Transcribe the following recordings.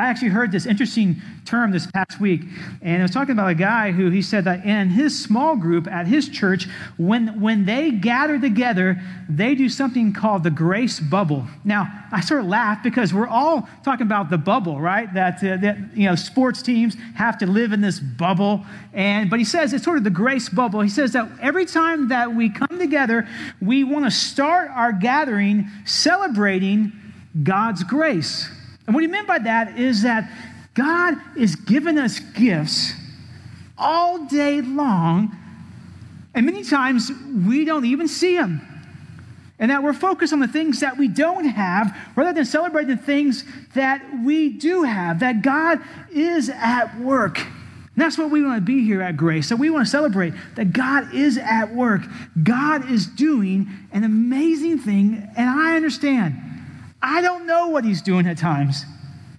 I actually heard this interesting term this past week, and I was talking about a guy who he said that in his small group at his church, when, when they gather together, they do something called the grace bubble. Now, I sort of laugh because we're all talking about the bubble, right? That, uh, that you know, sports teams have to live in this bubble, and but he says it's sort of the grace bubble. He says that every time that we come together, we want to start our gathering celebrating God's grace. And what he meant by that is that God is giving us gifts all day long, and many times we don't even see them. And that we're focused on the things that we don't have rather than celebrating the things that we do have, that God is at work. And that's what we want to be here at Grace. So we want to celebrate that God is at work. God is doing an amazing thing, and I understand. I don't know what he's doing at times.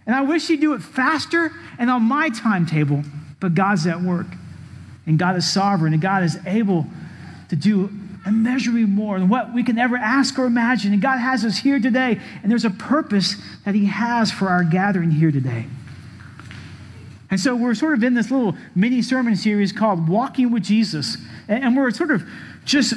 And I wish he'd do it faster and on my timetable, but God's at work. And God is sovereign, and God is able to do immeasurably more than what we can ever ask or imagine. And God has us here today, and there's a purpose that He has for our gathering here today. And so we're sort of in this little mini sermon series called Walking with Jesus. And we're sort of just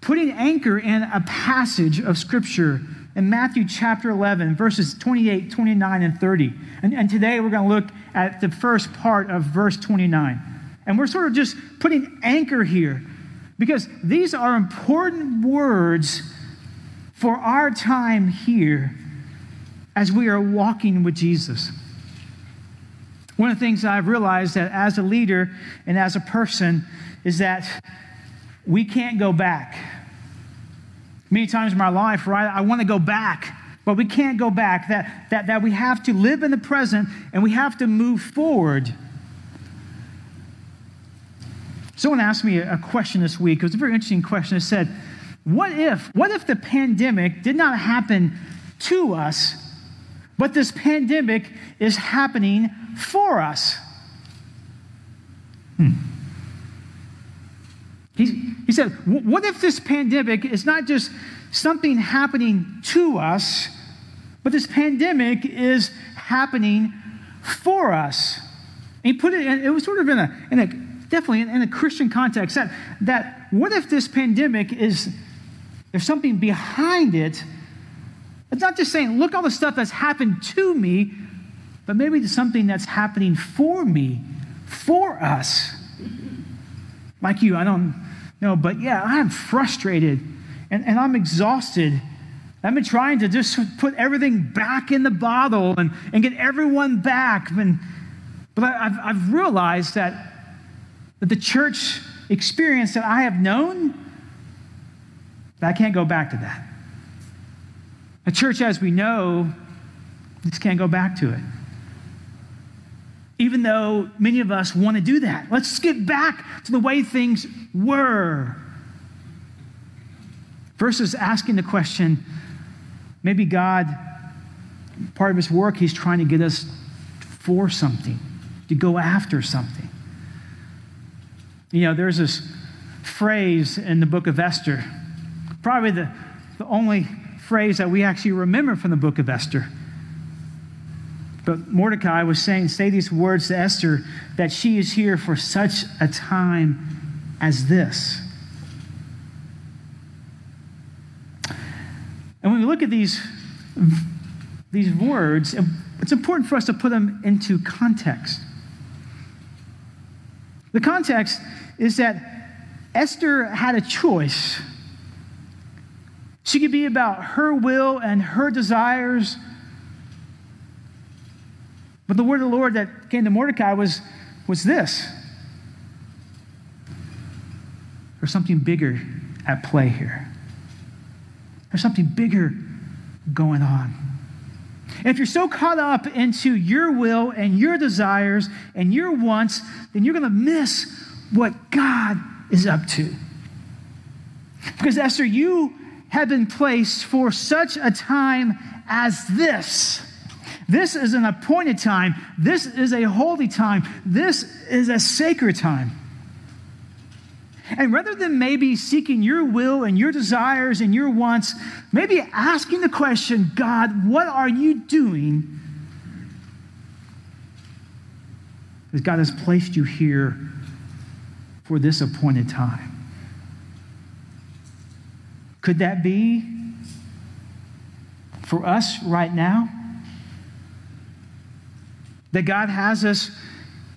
putting anchor in a passage of Scripture in Matthew chapter 11, verses 28, 29, and 30. And, and today we're going to look at the first part of verse 29. And we're sort of just putting anchor here because these are important words for our time here as we are walking with Jesus. One of the things I've realized that as a leader and as a person is that we can't go back many times in my life, right? I want to go back, but we can't go back. That, that, that we have to live in the present and we have to move forward. Someone asked me a question this week. It was a very interesting question. It said, What if, what if the pandemic did not happen to us, but this pandemic is happening for us? Hmm. He, he said, What if this pandemic is not just something happening to us, but this pandemic is happening for us? And he put it, in, it was sort of in a, in a definitely in, a Christian context, that, that what if this pandemic is, there's something behind it? It's not just saying, look all the stuff that's happened to me, but maybe it's something that's happening for me, for us. Like you, I don't know, but yeah, I'm frustrated and, and I'm exhausted. I've been trying to just put everything back in the bottle and, and get everyone back. And, but I, I've, I've realized that, that the church experience that I have known, that I can't go back to that. A church as we know, just can't go back to it even though many of us want to do that. Let's get back to the way things were. Versus asking the question, maybe God, part of his work, he's trying to get us for something, to go after something. You know, there's this phrase in the book of Esther, probably the, the only phrase that we actually remember from the book of Esther. But Mordecai was saying, say these words to Esther that she is here for such a time as this. And when we look at these, these words, it's important for us to put them into context. The context is that Esther had a choice. She could be about her will and her desires but the word of the Lord that came to Mordecai was, was this there's something bigger at play here. There's something bigger going on. If you're so caught up into your will and your desires and your wants, then you're going to miss what God is up to. Because, Esther, you have been placed for such a time as this. This is an appointed time. This is a holy time. This is a sacred time. And rather than maybe seeking your will and your desires and your wants, maybe asking the question, God, what are you doing is God has placed you here for this appointed time. Could that be for us right now? That God has us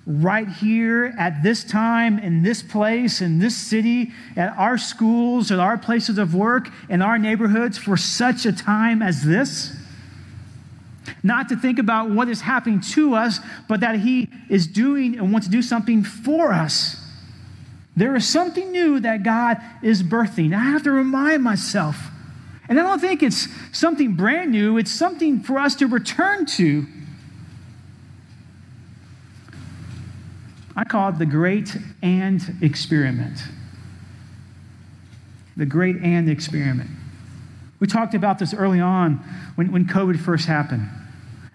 right here at this time, in this place, in this city, at our schools, at our places of work, in our neighborhoods for such a time as this? Not to think about what is happening to us, but that He is doing and wants to do something for us. There is something new that God is birthing. I have to remind myself. And I don't think it's something brand new, it's something for us to return to. I call it the great and experiment. The great and experiment. We talked about this early on when, when COVID first happened.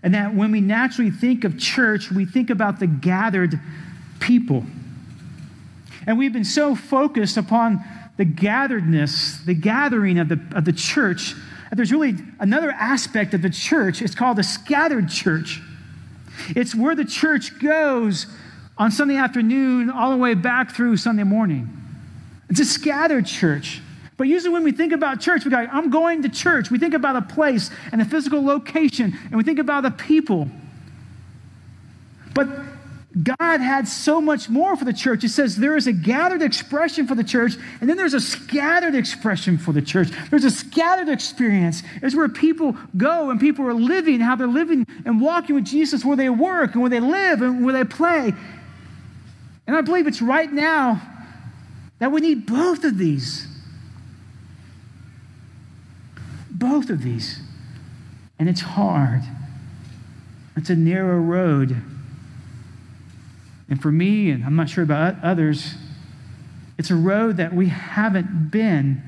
And that when we naturally think of church, we think about the gathered people. And we've been so focused upon the gatheredness, the gathering of the, of the church, that there's really another aspect of the church. It's called the scattered church. It's where the church goes on Sunday afternoon all the way back through Sunday morning. It's a scattered church. But usually when we think about church, we go, I'm going to church. We think about a place and a physical location, and we think about the people. But God had so much more for the church. It says there is a gathered expression for the church, and then there's a scattered expression for the church. There's a scattered experience. It's where people go and people are living, how they're living and walking with Jesus, where they work and where they live and where they play. And I believe it's right now that we need both of these. Both of these. And it's hard. It's a narrow road. And for me, and I'm not sure about others, it's a road that we haven't been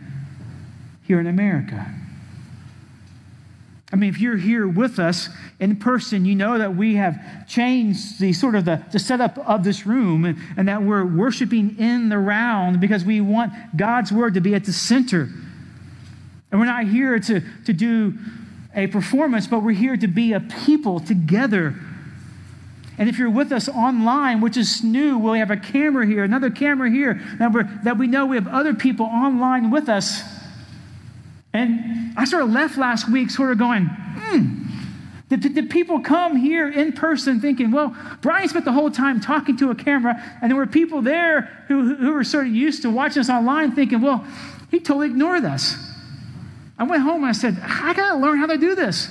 here in America. I mean, if you're here with us in person, you know that we have changed the sort of the, the setup of this room and, and that we're worshiping in the round because we want God's word to be at the center. And we're not here to, to do a performance, but we're here to be a people together and if you're with us online, which is new, we have a camera here, another camera here, that, we that we know we have other people online with us. And I sort of left last week sort of going, hmm. Did, did, people come here in person thinking, well, Brian spent the whole time talking to a camera, and there were people there who, who were sort of used to watching us online thinking, well, he totally ignored us. I went home and I said, I got to learn how to do this.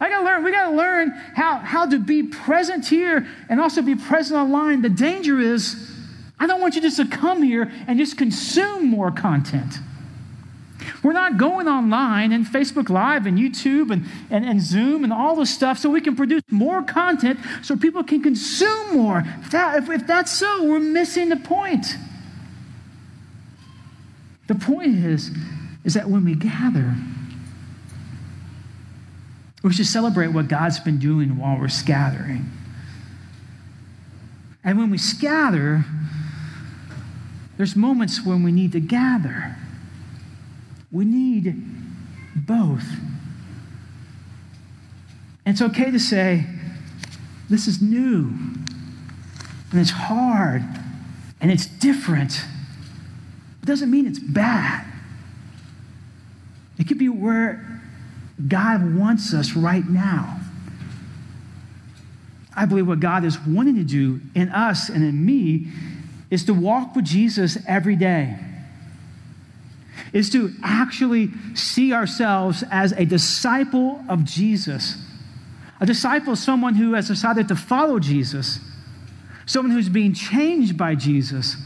I gotta learn, we gotta learn how, how to be present here and also be present online. The danger is, I don't want you just to come here and just consume more content. We're not going online and Facebook Live and YouTube and, and, and Zoom and all this stuff so we can produce more content so people can consume more. If, that, if, if that's so, we're missing the point. The point is, is that when we gather, we should celebrate what God's been doing while we're scattering. And when we scatter, there's moments when we need to gather. We need both. And it's okay to say, this is new, and it's hard, and it's different. It doesn't mean it's bad. It could be where God wants us right now. I believe what God is wanting to do in us and in me is to walk with Jesus every day. Is to actually see ourselves as a disciple of Jesus. A disciple is someone who has decided to follow Jesus, someone who's being changed by Jesus,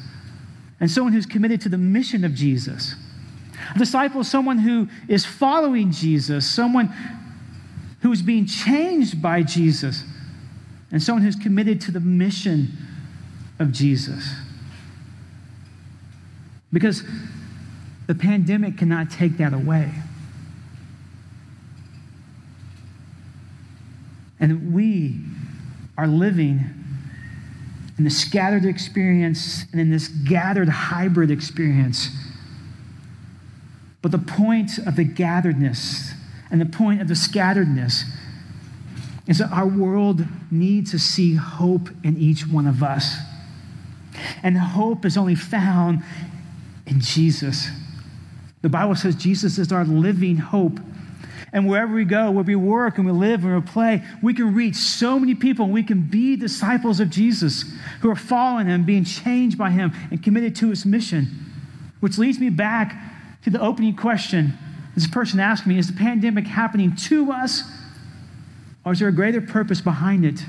and someone who's committed to the mission of Jesus. A disciple is someone who is following Jesus, someone who is being changed by Jesus, and someone who's committed to the mission of Jesus. Because the pandemic cannot take that away. And we are living in the scattered experience and in this gathered hybrid experience but the point of the gatheredness and the point of the scatteredness is that our world needs to see hope in each one of us. And hope is only found in Jesus. The Bible says Jesus is our living hope. And wherever we go, where we work and we live and we play, we can reach so many people and we can be disciples of Jesus who are following him, being changed by him, and committed to his mission. Which leads me back to the opening question. This person asked me Is the pandemic happening to us, or is there a greater purpose behind it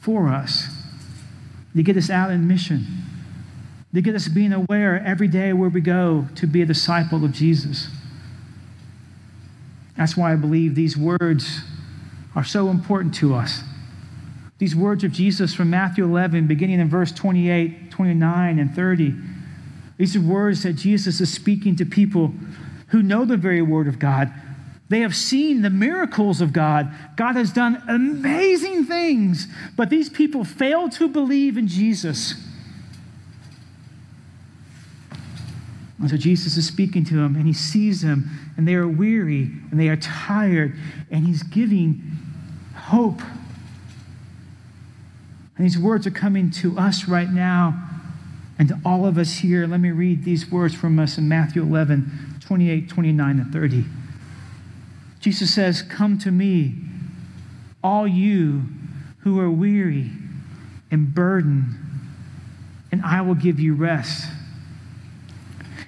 for us to get us out in mission? To get us being aware every day where we go to be a disciple of Jesus. That's why I believe these words are so important to us. These words of Jesus from Matthew 11, beginning in verse 28, 29, and 30. These are words that Jesus is speaking to people who know the very word of God. They have seen the miracles of God. God has done amazing things, but these people fail to believe in Jesus. And so Jesus is speaking to them, and he sees them, and they are weary, and they are tired, and he's giving hope. And these words are coming to us right now and to all of us here. Let me read these words from us in Matthew 11 28, 29, and 30. Jesus says, Come to me, all you who are weary and burdened, and I will give you rest.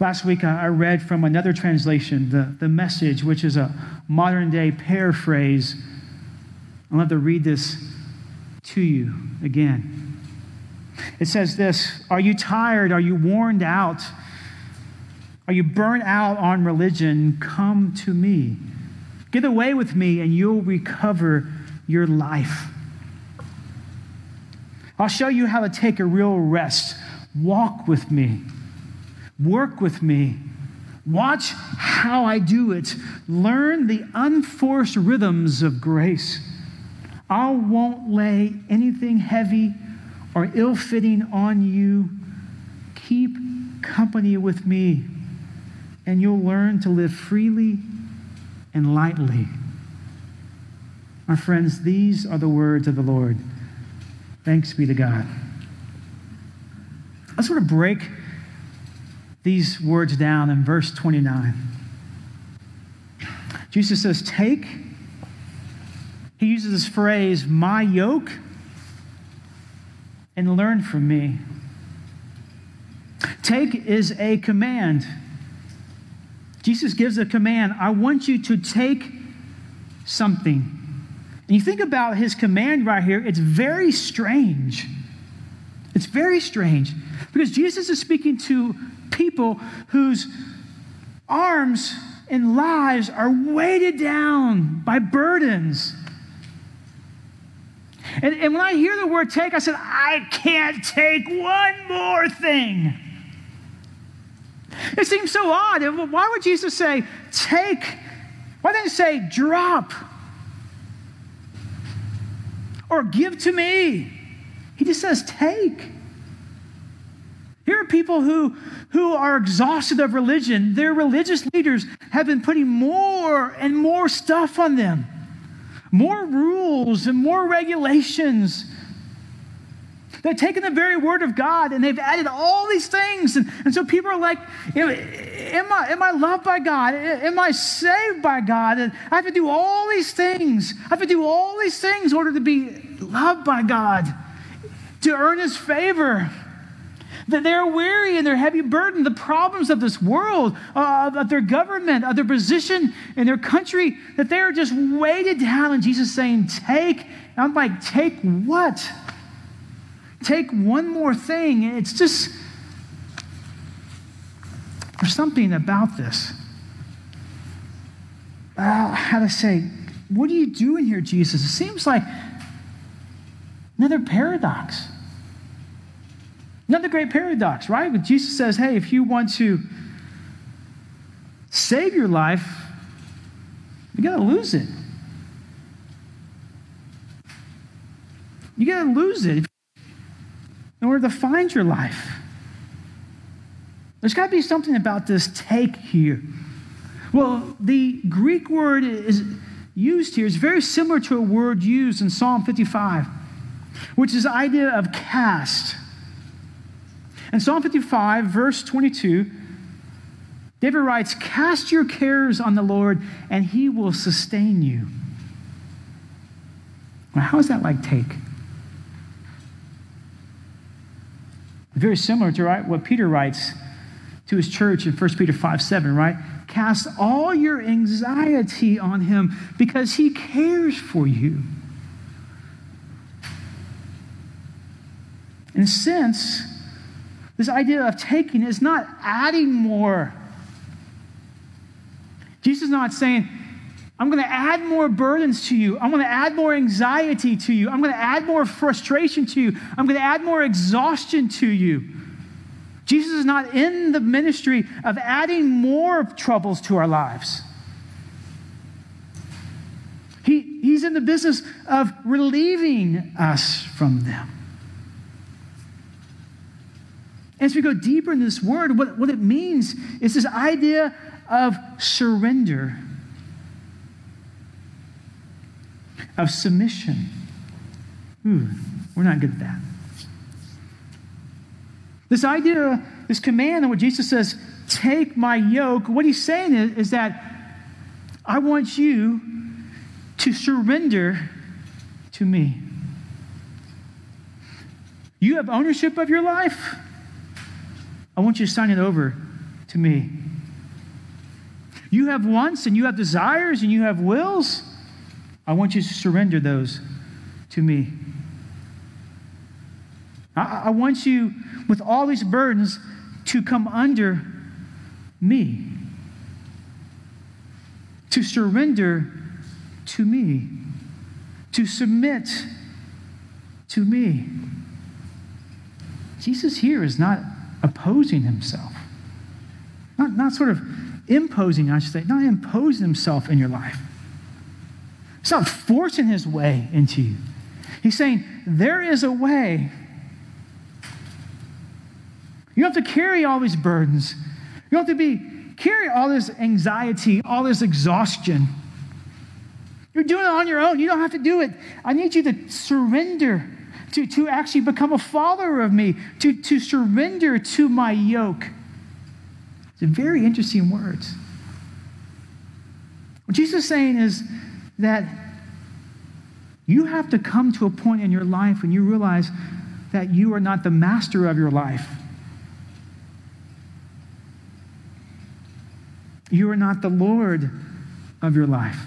Last week, I read from another translation, the, the message, which is a modern day paraphrase. I'll have to read this to you again. It says this Are you tired? Are you worn out? Are you burnt out on religion? Come to me. Get away with me, and you'll recover your life. I'll show you how to take a real rest. Walk with me, work with me, Watch how I do it. Learn the unforced rhythms of grace. I won't lay anything heavy or ill fitting on you. Keep company with me, and you'll learn to live freely and lightly. My friends, these are the words of the Lord. Thanks be to God. I want to break these words down in verse 29. Jesus says, Take. He uses this phrase, my yoke, and learn from me. Take is a command. Jesus gives a command I want you to take something. And you think about his command right here, it's very strange. It's very strange because Jesus is speaking to people whose arms and lives are weighted down by burdens. And, and when I hear the word take, I said, I can't take one more thing. It seems so odd. Why would Jesus say, take? Why didn't he say, drop? Or give to me? He just says, take. Here are people who, who are exhausted of religion. Their religious leaders have been putting more and more stuff on them, more rules and more regulations. They've taken the very word of God and they've added all these things. And, and so people are like, am I, am I loved by God? Am I saved by God? And I have to do all these things. I have to do all these things in order to be loved by God, to earn his favor that they're weary and they're heavy burdened. The problems of this world, uh, of their government, of their position in their country, that they're just weighted down. And Jesus saying, Take. And I'm like, Take what? Take one more thing. It's just, there's something about this. Uh, how to say, what are you doing here, Jesus? It seems like another paradox. Another great paradox, right? When Jesus says, hey, if you want to save your life, you got to lose it. You got to lose it in order to find your life. There's got to be something about this take here. Well, the Greek word is used here is very similar to a word used in Psalm 55, which is the idea of cast. In Psalm 55, verse 22, David writes, Cast your cares on the Lord, and he will sustain you. Well, how is that like take? Very similar to right, what Peter writes to his church in 1 Peter 5 7, right? Cast all your anxiety on him because he cares for you. In a sense, this idea of taking is not adding more. Jesus is not saying, I'm going to add more burdens to you. I'm going to add more anxiety to you. I'm going to add more frustration to you. I'm going to add more exhaustion to you. Jesus is not in the ministry of adding more troubles to our lives. He, he's in the business of relieving us from them. As we go deeper in this word, what, what it means is this idea of surrender, of submission. Ooh, we're not good at that. This idea, this command, and what Jesus says, take my yoke, what he's saying is, is that I want you to surrender to me. You have ownership of your life. I want you to sign it over to me. You have wants and you have desires and you have wills. I want you to surrender those to me. I, I want you, with all these burdens, to come under me, to surrender to me, to submit to me. Jesus here is not opposing himself, not, not sort of imposing, I should say, not imposing himself in your life. He's not forcing his way into you. He's saying, there is a way. You don't have to carry all these burdens. You don't have to be carry all this anxiety, all this exhaustion. You're doing it on your own. You don't have to do it. I need you to surrender, to, to actually become a follower of me, to, to surrender to my yoke. It's a very interesting words. What Jesus is saying is that you have to come to a point in your life when you realize that you are not the master of your life. You are not the Lord of your life.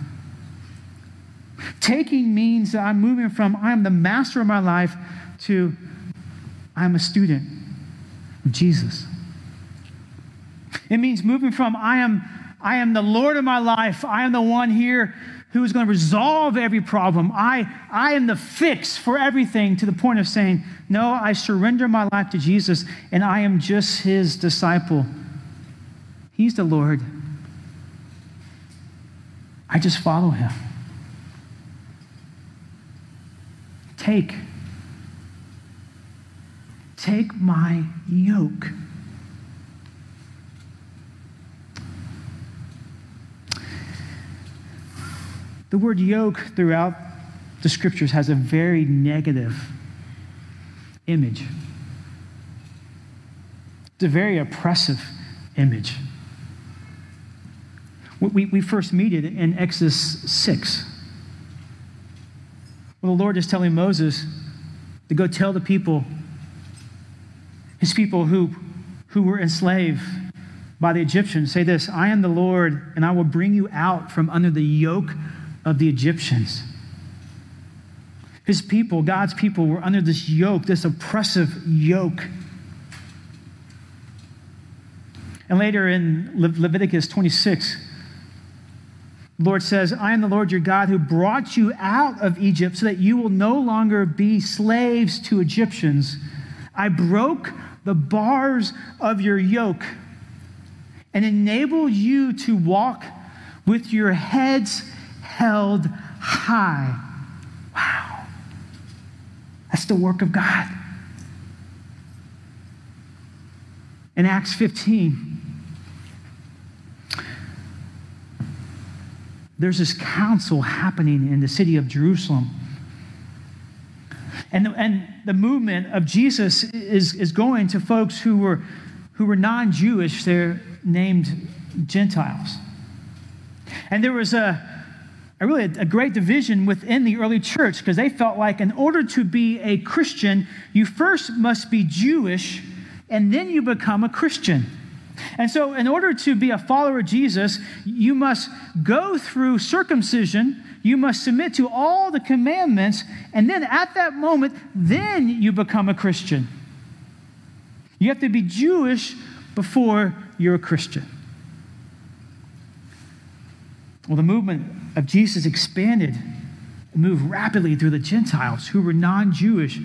Taking means that I'm moving from I'm the master of my life to I'm a student of Jesus. It means moving from I am, I am the Lord of my life, I am the one here who is going to resolve every problem. I, I am the fix for everything to the point of saying, No, I surrender my life to Jesus and I am just his disciple. He's the Lord. I just follow him. Take. Take my yoke. The word yoke throughout the scriptures has a very negative image. It's a very oppressive image. We, we first meet it in Exodus 6. Well, the Lord is telling Moses to go tell the people, his people who, who were enslaved by the Egyptians, say this I am the Lord, and I will bring you out from under the yoke of the Egyptians. His people, God's people, were under this yoke, this oppressive yoke. And later in Le- Leviticus 26, the Lord says, I am the Lord your God who brought you out of Egypt so that you will no longer be slaves to Egyptians. I broke the bars of your yoke and enabled you to walk with your heads held high. Wow. That's the work of God. In Acts 15, there's this council happening in the city of Jerusalem. And the, and the movement of Jesus is, is going to folks who were, who were non Jewish. They're named Gentiles. And there was a, a really a, a great division within the early church because they felt like in order to be a Christian, you first must be Jewish and then you become a Christian. And so, in order to be a follower of Jesus, you must go through circumcision, you must submit to all the commandments, and then at that moment, then you become a Christian. You have to be Jewish before you're a Christian. Well, the movement of Jesus expanded and moved rapidly through the Gentiles who were non Jewish,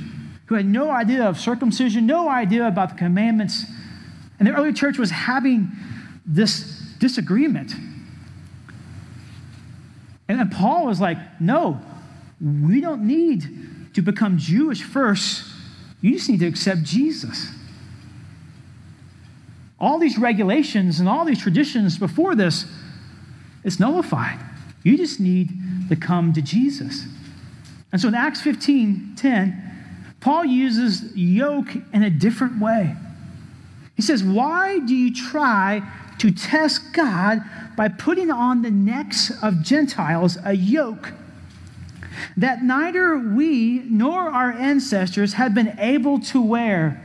who had no idea of circumcision, no idea about the commandments. And the early church was having this disagreement. And then Paul was like, no, we don't need to become Jewish first. You just need to accept Jesus. All these regulations and all these traditions before this, it's nullified. You just need to come to Jesus. And so in Acts 15 10, Paul uses yoke in a different way. He says, Why do you try to test God by putting on the necks of Gentiles a yoke that neither we nor our ancestors have been able to wear?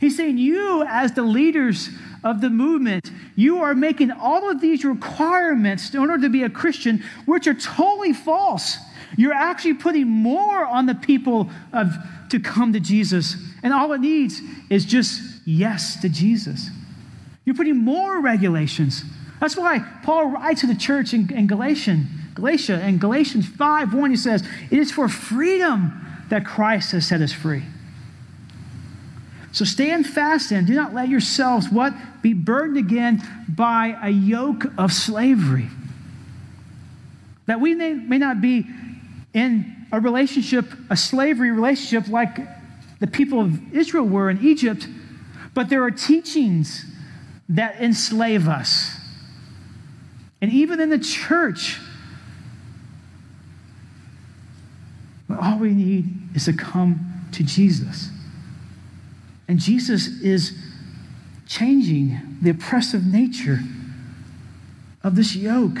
He's saying, You, as the leaders of the movement, you are making all of these requirements in order to be a Christian, which are totally false. You're actually putting more on the people of, to come to Jesus. And all it needs is just yes to Jesus. You're putting more regulations. That's why Paul writes to the church in, in Galatian, Galatia, in Galatians 5 1, he says, It is for freedom that Christ has set us free. So stand fast and do not let yourselves what? Be burdened again by a yoke of slavery. That we may, may not be in a relationship, a slavery relationship like the people of Israel were in Egypt, but there are teachings that enslave us. And even in the church, all we need is to come to Jesus. And Jesus is changing the oppressive nature of this yoke.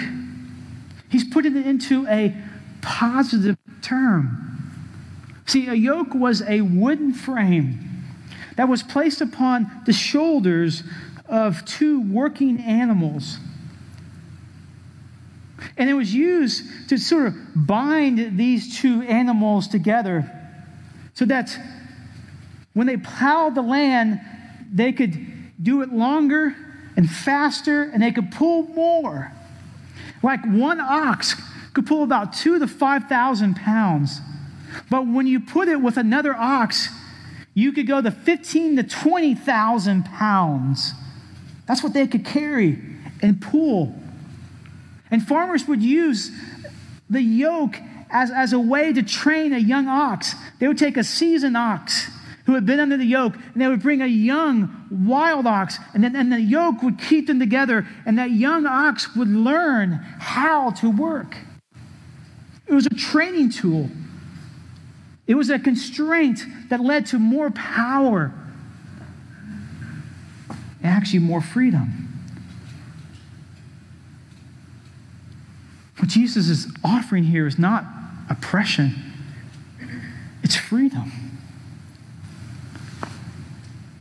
He's putting it into a positive term. See, a yoke was a wooden frame that was placed upon the shoulders of two working animals. And it was used to sort of bind these two animals together so that when they plowed the land, they could do it longer and faster, and they could pull more. Like one ox could pull about two to 5,000 pounds. But when you put it with another ox, you could go to 15 to 20,000 pounds. That's what they could carry and pull. And farmers would use the yoke as, as a way to train a young ox. They would take a seasoned ox who had been under the yoke, and they would bring a young wild ox, and then and the yoke would keep them together, and that young ox would learn how to work. It was a training tool. It was a constraint that led to more power actually more freedom. What Jesus is offering here is not oppression, it's freedom.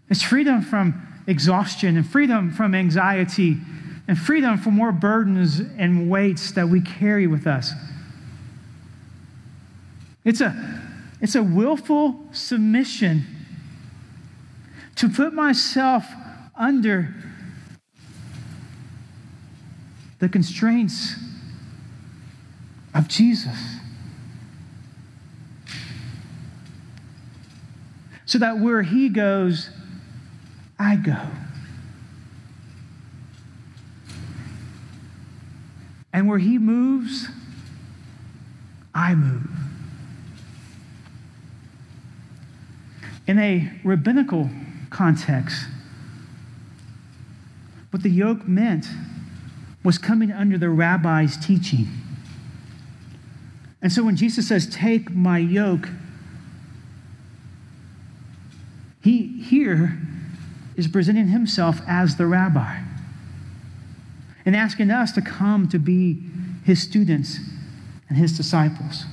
It's freedom from exhaustion and freedom from anxiety and freedom from more burdens and weights that we carry with us. It's a, it's a willful submission to put myself under the constraints of Jesus. So that where he goes, I go. And where he moves, I move. In a rabbinical context, what the yoke meant was coming under the rabbi's teaching. And so when Jesus says, Take my yoke, he here is presenting himself as the rabbi and asking us to come to be his students and his disciples.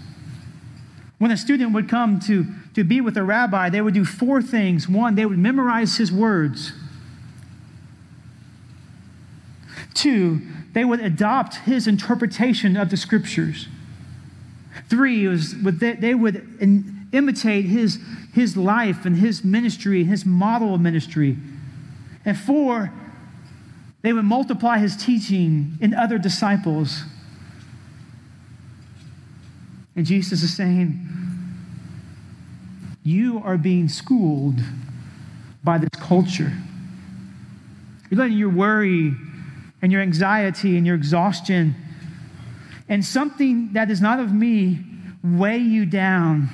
When a student would come to, to be with a rabbi, they would do four things. One, they would memorize his words. Two, they would adopt his interpretation of the scriptures. Three, was they would imitate his, his life and his ministry, his model of ministry. And four, they would multiply his teaching in other disciples. And Jesus is saying, You are being schooled by this culture. You're letting your worry and your anxiety and your exhaustion and something that is not of me weigh you down.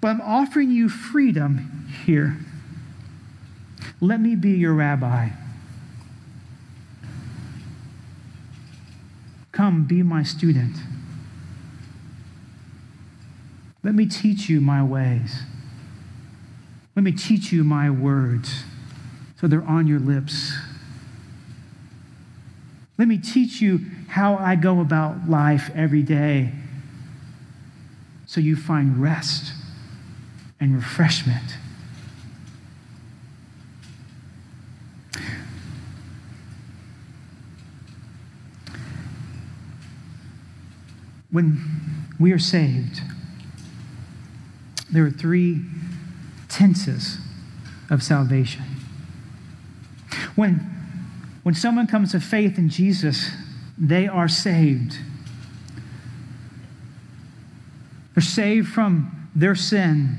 But I'm offering you freedom here. Let me be your rabbi. Come, be my student. Let me teach you my ways. Let me teach you my words so they're on your lips. Let me teach you how I go about life every day so you find rest and refreshment. When we are saved, there are three tenses of salvation. When, when someone comes to faith in Jesus, they are saved. They're saved from their sin,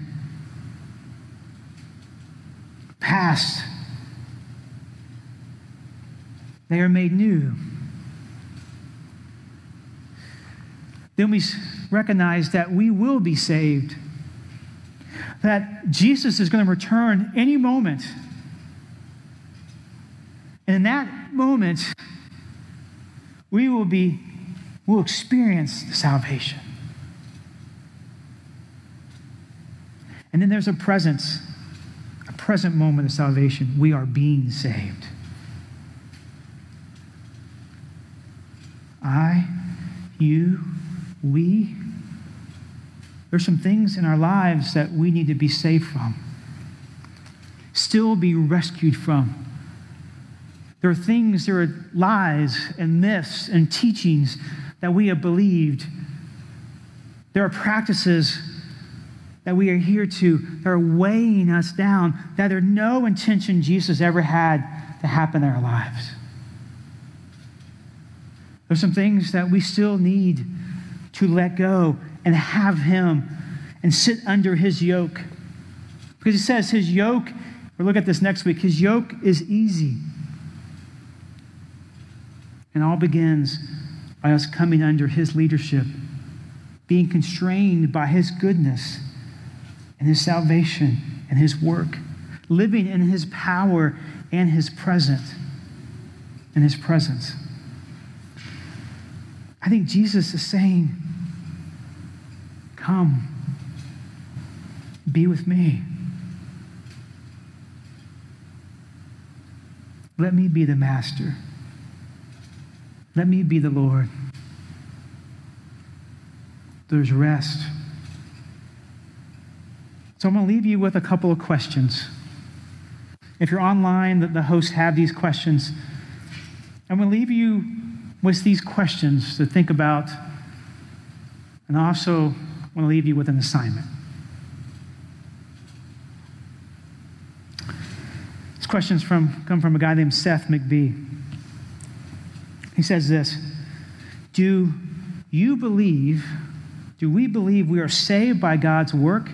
past. They are made new. then we recognize that we will be saved. That Jesus is going to return any moment. And in that moment, we will be, will experience the salvation. And then there's a presence, a present moment of salvation. We are being saved. I, you, we, there's some things in our lives that we need to be saved from, still be rescued from. There are things, there are lies and myths and teachings that we have believed. There are practices that we are here to that are weighing us down, that are no intention Jesus ever had to happen in our lives. There's some things that we still need to let go and have Him and sit under His yoke. Because He says His yoke, we'll look at this next week, His yoke is easy. And all begins by us coming under His leadership, being constrained by His goodness and His salvation and His work, living in His power and His presence and His presence. I think Jesus is saying, Come, be with me. Let me be the master. Let me be the Lord. There's rest. So I'm going to leave you with a couple of questions. If you're online, the, the hosts have these questions. I'm going to leave you with these questions to think about and also I want to leave you with an assignment. This questions from, come from a guy named Seth McBee. He says this Do you believe, do we believe we are saved by God's work?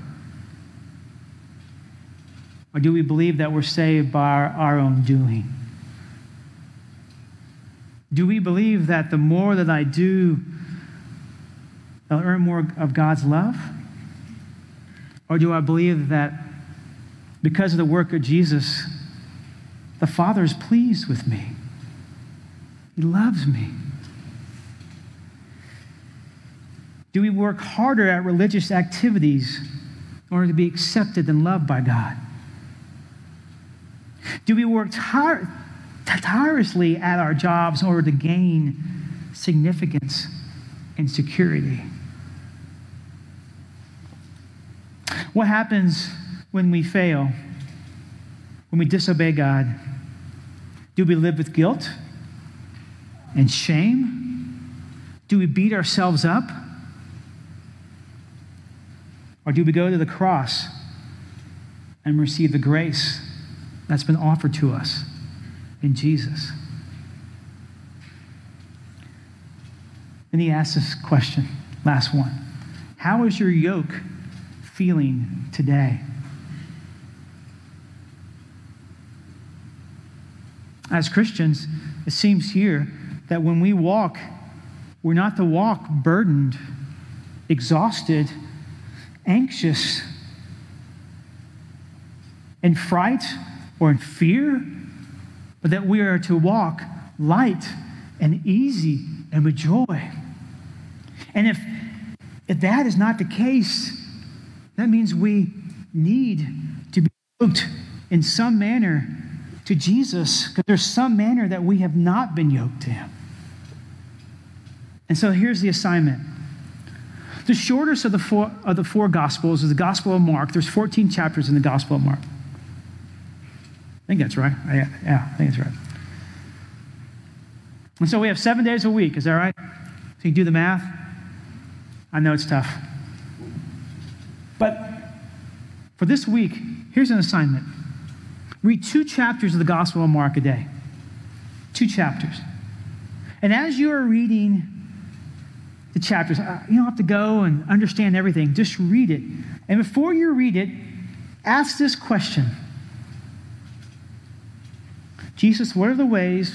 Or do we believe that we're saved by our, our own doing? Do we believe that the more that I do, I'll earn more of God's love? Or do I believe that because of the work of Jesus, the Father is pleased with me? He loves me. Do we work harder at religious activities in order to be accepted and loved by God? Do we work tire- tirelessly at our jobs in order to gain significance and security? What happens when we fail, when we disobey God? Do we live with guilt and shame? Do we beat ourselves up? Or do we go to the cross and receive the grace that's been offered to us in Jesus? And he asks this question, last one How is your yoke feeling today? As Christians, it seems here that when we walk, we're not to walk burdened, exhausted, anxious, in fright or in fear, but that we are to walk light and easy and with joy. And if, if that is not the case, that means we need to be yoked in some manner to Jesus because there's some manner that we have not been yoked to Him. And so here's the assignment. The shortest of the four, of the four Gospels is the Gospel of Mark. There's 14 chapters in the Gospel of Mark. I think that's right. Yeah, yeah I think that's right. And so we have seven days a week. Is that right? So you do the math. I know it's tough. But for this week, here's an assignment read two chapters of the Gospel of Mark a day. Two chapters. And as you are reading the chapters, uh, you don't have to go and understand everything. Just read it. And before you read it, ask this question Jesus, what are the ways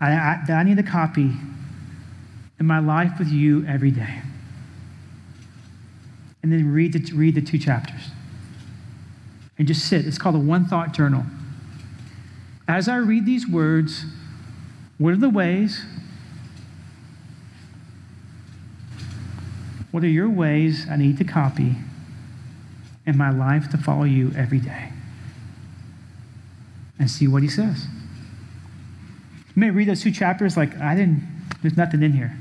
that I need to copy in my life with you every day? And then read the, read the two chapters. And just sit. It's called a one thought journal. As I read these words, what are the ways? What are your ways I need to copy in my life to follow you every day? And see what he says. You may read those two chapters like, I didn't, there's nothing in here.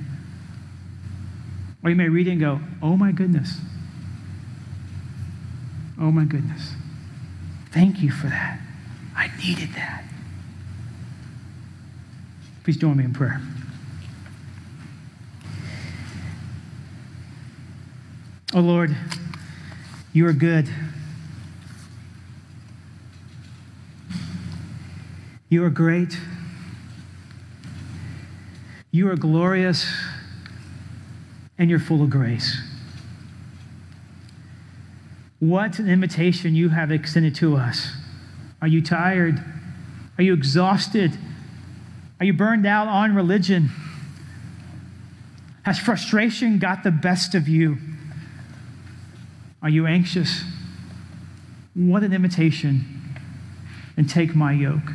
Or you may read it and go, oh my goodness. Oh my goodness. Thank you for that. I needed that. Please join me in prayer. Oh Lord, you are good. You are great. You are glorious, and you're full of grace. What an invitation you have extended to us. Are you tired? Are you exhausted? Are you burned out on religion? Has frustration got the best of you? Are you anxious? What an invitation. And take my yoke.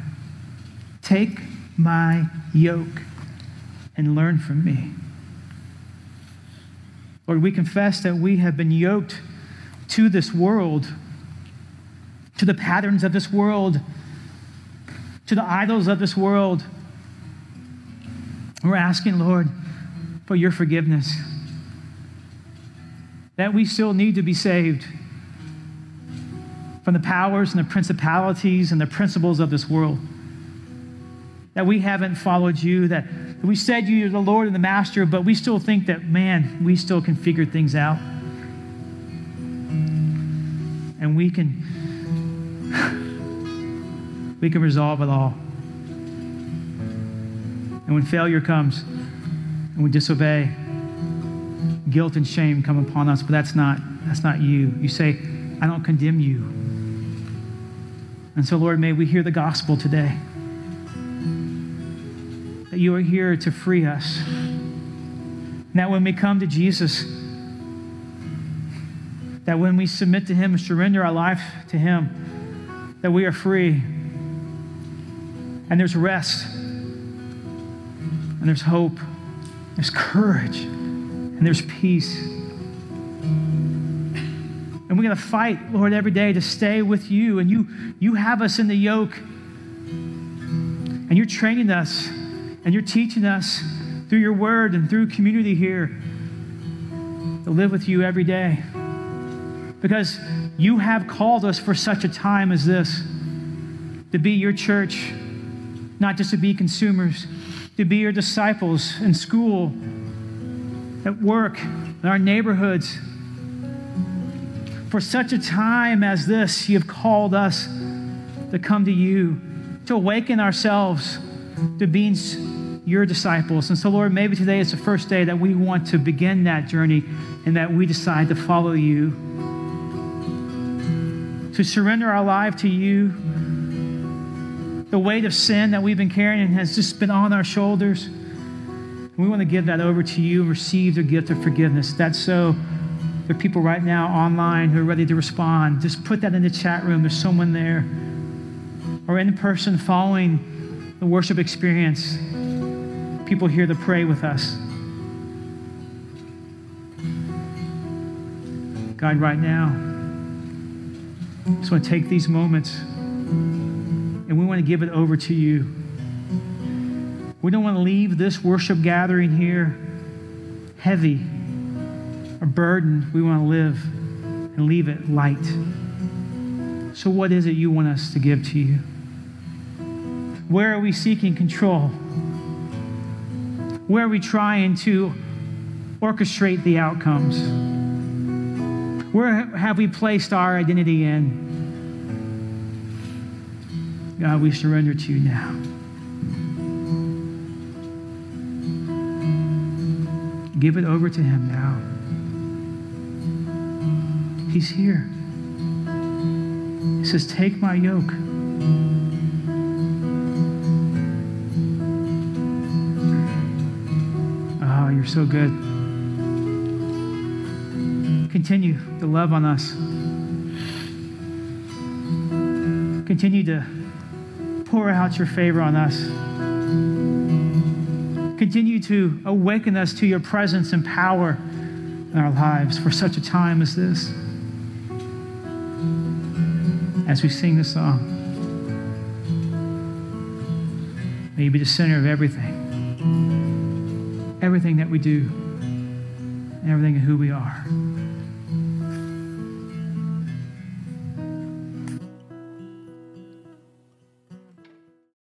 Take my yoke and learn from me. Lord, we confess that we have been yoked to this world, to the patterns of this world, to the idols of this world. We're asking, Lord, for your forgiveness. That we still need to be saved from the powers and the principalities and the principles of this world. That we haven't followed you, that we said you're the Lord and the Master, but we still think that, man, we still can figure things out and we can we can resolve it all. And when failure comes and we disobey, guilt and shame come upon us, but that's not that's not you. You say, I don't condemn you. And so, Lord, may we hear the gospel today that you are here to free us. And that when we come to Jesus, that when we submit to Him and surrender our life to Him, that we are free. And there's rest, and there's hope, there's courage, and there's peace. And we're going to fight, Lord, every day to stay with you. And you, you have us in the yoke. And you're training us and you're teaching us through your word and through community here to live with you every day. Because you have called us for such a time as this to be your church, not just to be consumers, to be your disciples in school, at work, in our neighborhoods. For such a time as this, you have called us to come to you, to awaken ourselves to being your disciples. And so, Lord, maybe today is the first day that we want to begin that journey and that we decide to follow you, to surrender our life to you. The weight of sin that we've been carrying has just been on our shoulders. We want to give that over to you and receive the gift of forgiveness. That's so. There are people right now online who are ready to respond. Just put that in the chat room. There's someone there. Or in person following the worship experience. People here to pray with us. God, right now, just want to take these moments and we want to give it over to you. We don't want to leave this worship gathering here heavy or burdened. We want to live and leave it light. So, what is it you want us to give to you? Where are we seeking control? Where are we trying to orchestrate the outcomes? Where have we placed our identity in? God, we surrender to you now. Give it over to Him now. He's here. He says, Take my yoke. Oh, you're so good. Continue to love on us. Continue to pour out your favor on us. Continue to awaken us to your presence and power in our lives for such a time as this. As we sing this song, may you be the center of everything, everything that we do, everything of who we are.